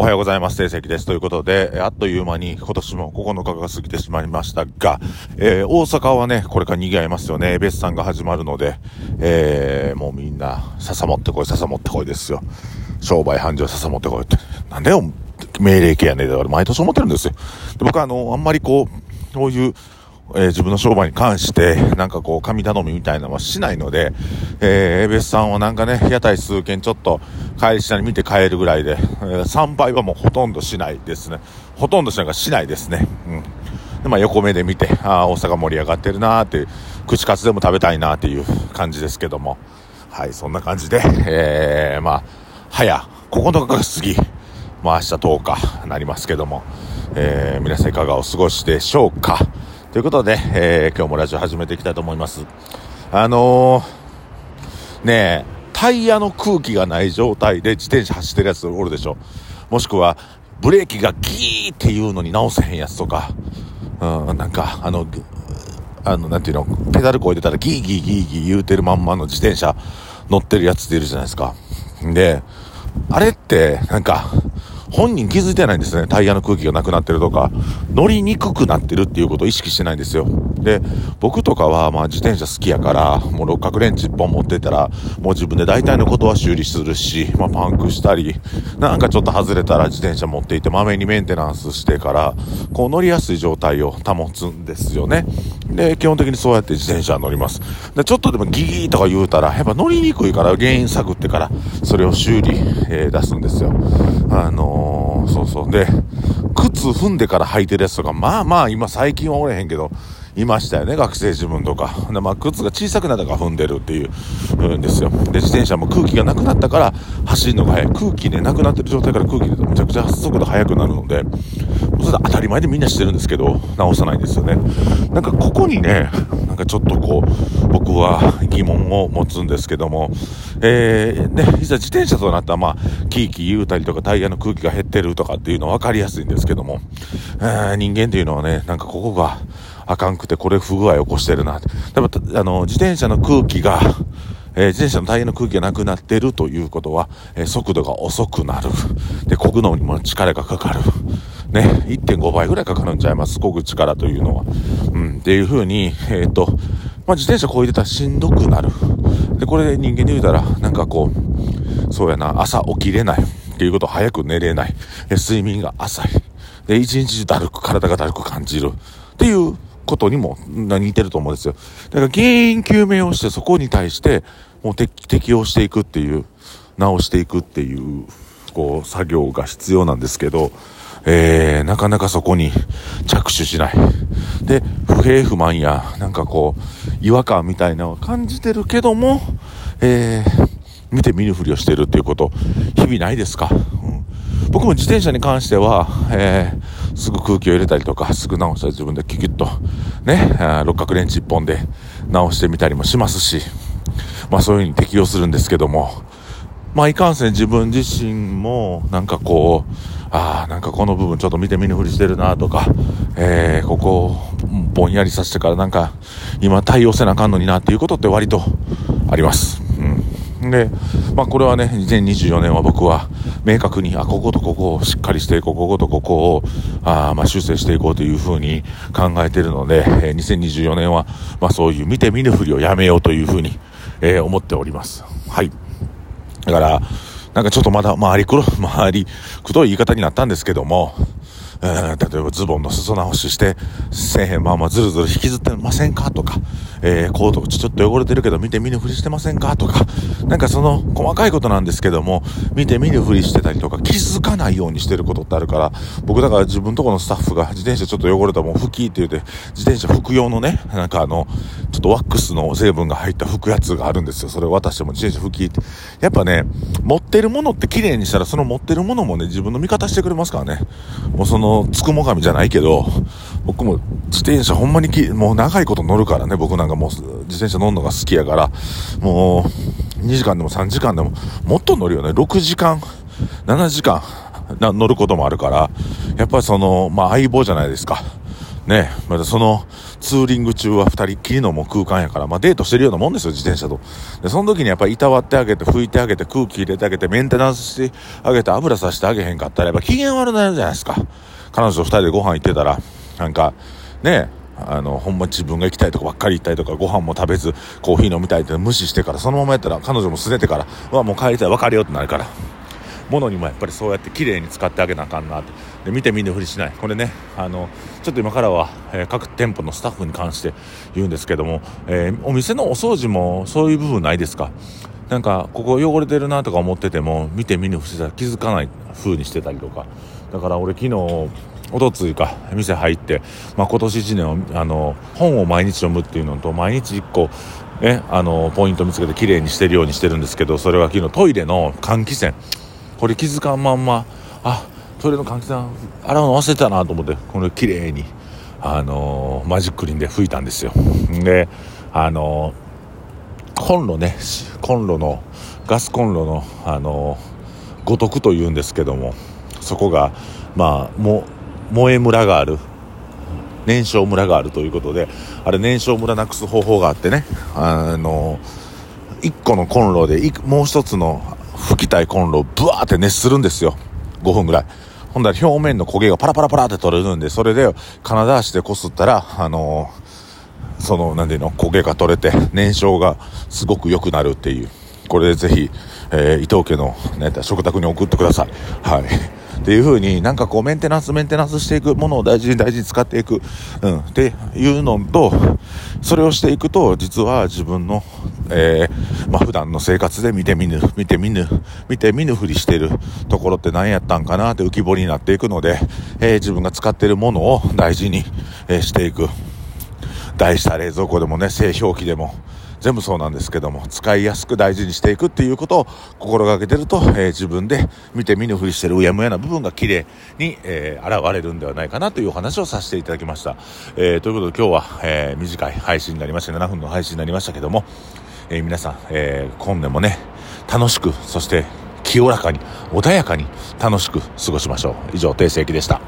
おはようございます。定石です。ということで、あっという間に今年も9日が過ぎてしまいましたが、えー、大阪はね、これから賑わいますよね。別産が始まるので、えー、もうみんな、笹持ってこい、笹持ってこいですよ。商売繁盛笹持ってこいって。なんでよ、命令系やねん。俺毎年思ってるんですよ。で僕はあの、あんまりこう、こういう、えー、自分の商売に関して、なんかこう、神頼みみたいなのはしないので、えー、エベスさんはなんかね、屋台数軒ちょっと、帰り下に見て帰るぐらいで、えー、参拝はもうほとんどしないですね。ほとんどしないかしないですね。うん。で、まあ横目で見て、ああ、大阪盛り上がってるなーって、口数でも食べたいなーっていう感じですけども。はい、そんな感じで、えー、まあ、早、9日が過ぎ、まあ明日10日なりますけども、えー、皆さんいかがお過ごしでしょうか。ということで、えー、今日もラジオ始めていきたいと思います。あのー、ねえ、タイヤの空気がない状態で自転車走ってるやつおるでしょ。もしくは、ブレーキがギーっていうのに直せへんやつとか、うん、なんか、あの、あの、なんていうの、ペダルこいでたらギーギーギーギー言うてるまんまの自転車乗ってるやつっているじゃないですか。で、あれって、なんか、本人気づいてないんですね。タイヤの空気がなくなってるとか、乗りにくくなってるっていうことを意識してないんですよ。で、僕とかは、まあ自転車好きやから、もう六角レンチ1本持ってたら、もう自分で大体のことは修理するし、まあパンクしたり、なんかちょっと外れたら自転車持っていて、まめにメンテナンスしてから、こう乗りやすい状態を保つんですよね。で、基本的にそうやって自転車乗ります。で、ちょっとでもギギーとか言うたら、やっぱ乗りにくいから原因探ってから、それを修理、えー、出すんですよ。あのー、そうそう。で、靴踏んでから履いてるやつとか、まあまあ今最近はおれへんけど、いましたよね、学生自分とか。で、まあ、靴が小さくなったから踏んでるっていう、んですよ。で、自転車も空気がなくなったから走るのが速い。空気ねなくなってる状態から空気でめちゃくちゃ速度速くなるので、それ当たり前でみんなしてるんですけど、直さないんですよね。なんかここにね、なんかちょっとこう、僕は疑問を持つんですけども、えー、ね、いざ自転車となったら、まあ、キーキー言うたりとかタイヤの空気が減ってるとかっていうのは分かりやすいんですけども、えー、人間っていうのはね、なんかここが、あかんくて、これ不具合起こしてるな。やっぱ、あの、自転車の空気が、えー、自転車のタイヤの空気がなくなってるということは、えー、速度が遅くなる。で、漕ぐのにも力がかかる。ね、1.5倍ぐらいかかるんちゃいます、漕ぐ力というのは。うん、っていう風に、えっ、ー、と、まあ、自転車こいでたらしんどくなる。で、これで人間に言うたら、なんかこう、そうやな、朝起きれない。っていうこと早く寝れない。睡眠が浅い。で、一日中だるく、体がだるく感じる。っていうことにも似てると思うんですよ。だから原因究明をしてそこに対してもう適応していくっていう、直していくっていう、こう、作業が必要なんですけど、えー、なかなかそこに着手しない。で、不平不満や、なんかこう、違和感みたいなのを感じてるけども、えー、見て見ぬふりをしてるっていうこと、日々ないですか、うん、僕も自転車に関しては、えーすぐ空気を入れたりとか、すぐ直したり自分でキュキュッと、ね、六角レンチ1本で直してみたりもしますし、まあそういう風に適用するんですけども、まあいかんせん自分自身も、なんかこう、ああ、なんかこの部分ちょっと見て見ぬふりしてるなとか、えー、ここをぼんやりさせてからなんか、今対応せなあかんのになっていうことって割とあります。うん。で、まあこれはね、2024年は僕は、明確に、あ、こことここをしっかりしていこう、こことここを、あまあ、修正していこうというふうに考えているので、えー、2024年は、まあ、そういう見て見ぬふりをやめようというふうに、えー、思っております。はい。だから、なんかちょっとまだ、回りくろ、回りくどい言い方になったんですけども、えー、例えばズボンの裾直しして、せえへんまあまあずるずる引きずってませんか？とか、えー、コートちょっと汚れてるけど見て見ぬふりしてませんか？とか、なんかその細かいことなんですけども、見て見ぬふりしてたりとか気づかないようにしてることってあるから、僕だから自分とこのスタッフが自転車ちょっと汚れたもん拭きって言って、自転車拭く用のね、なんかあの、ちょっとワックスの成分が入った拭くやつがあるんですよ。それを渡しても自転車拭きって。やっぱね、持ってるものって綺麗にしたらその持ってるものもね、自分の味方してくれますからね。もうそのの、つくも神じゃないけど、僕も自転車ほんまにき、もう長いこと乗るからね、僕なんかもう自転車乗るのが好きやから、もう、2時間でも3時間でも、もっと乗るよね。6時間、7時間乗ることもあるから、やっぱりその、まあ相棒じゃないですか。ね、またそのツーリング中は二人っきりのもう空間やから、まあデートしてるようなもんですよ、自転車と。で、その時にやっぱりいたわってあげて、拭いてあげて、空気入れてあげて、メンテナンスしてあげて、油さしてあげへんかったら、やっぱ機嫌悪なるじゃないですか。彼女と二人でご飯行ってたら、なんか、ね、あの、ほんま自分が行きたいとこばっかり行ったりとか、ご飯も食べず、コーヒー飲みたいって無視してから、そのままやったら、彼女もすねてから、うわ、もう帰りたい、別れよってなるから。ものにもやっぱりそうやって綺麗に使ってあげなあかんなって。で見て見ぬふりしない。これねあのちょっと今からは、えー、各店舗のスタッフに関して言うんですけども、えー、お店のお掃除もそういう部分ないですか？なんかここ汚れてるなとか思ってても見て見ぬふりしたら気づかない風にしてたりとか。だから俺昨日おとついか店入って、まあ、今年1年あの本を毎日読むっていうのと毎日1個ね、あのポイント見つけて綺麗にしてるようにしてるんですけどそれは昨日トイレの換気扇。これ気づかんまんまあトイレの換気扇洗うの忘れてたなと思ってこれ綺麗にあの、マジックリンで拭いたんですよ。であの、コンロねコンロのガスコンロのあのー、五徳というんですけどもそこがまあも燃えムラがある燃焼ムラがあるということであれ燃焼ムラなくす方法があってねあの1個のコンロでもう1つの吹きたいコンロをブワーって熱するんですよ。5分ぐらい。ほんだら表面の焦げがパラパラパラって取れるんで、それで金出してこすったら、あの、その、なんていうの、焦げが取れて、燃焼がすごく良くなるっていう。これでぜひ、えー、伊藤家の、ね、食卓に送ってください。はい。っていう風になんかこうメンテナンスメンテナンスしていくものを大事に大事に使っていく、うん、っていうのと、それをしていくと、実は自分の、えー、まあ、普段の生活で見て見ぬ、見て見ぬ、見て見ぬふりしてるところって何やったんかなって浮き彫りになっていくので、えー、自分が使ってるものを大事に、えー、していく。大した冷蔵庫でもね、製氷機でも、全部そうなんですけども、使いやすく大事にしていくっていうことを心がけてると、えー、自分で見て見ぬふりしてるうやむやな部分が綺麗に、えー、現れるんではないかなというお話をさせていただきました。えー、ということで今日は、え、短い配信になりました、7分の配信になりましたけども、え、皆さん、え、今年もね、楽しく、そして清らかに、穏やかに楽しく過ごしましょう。以上、定世紀でした。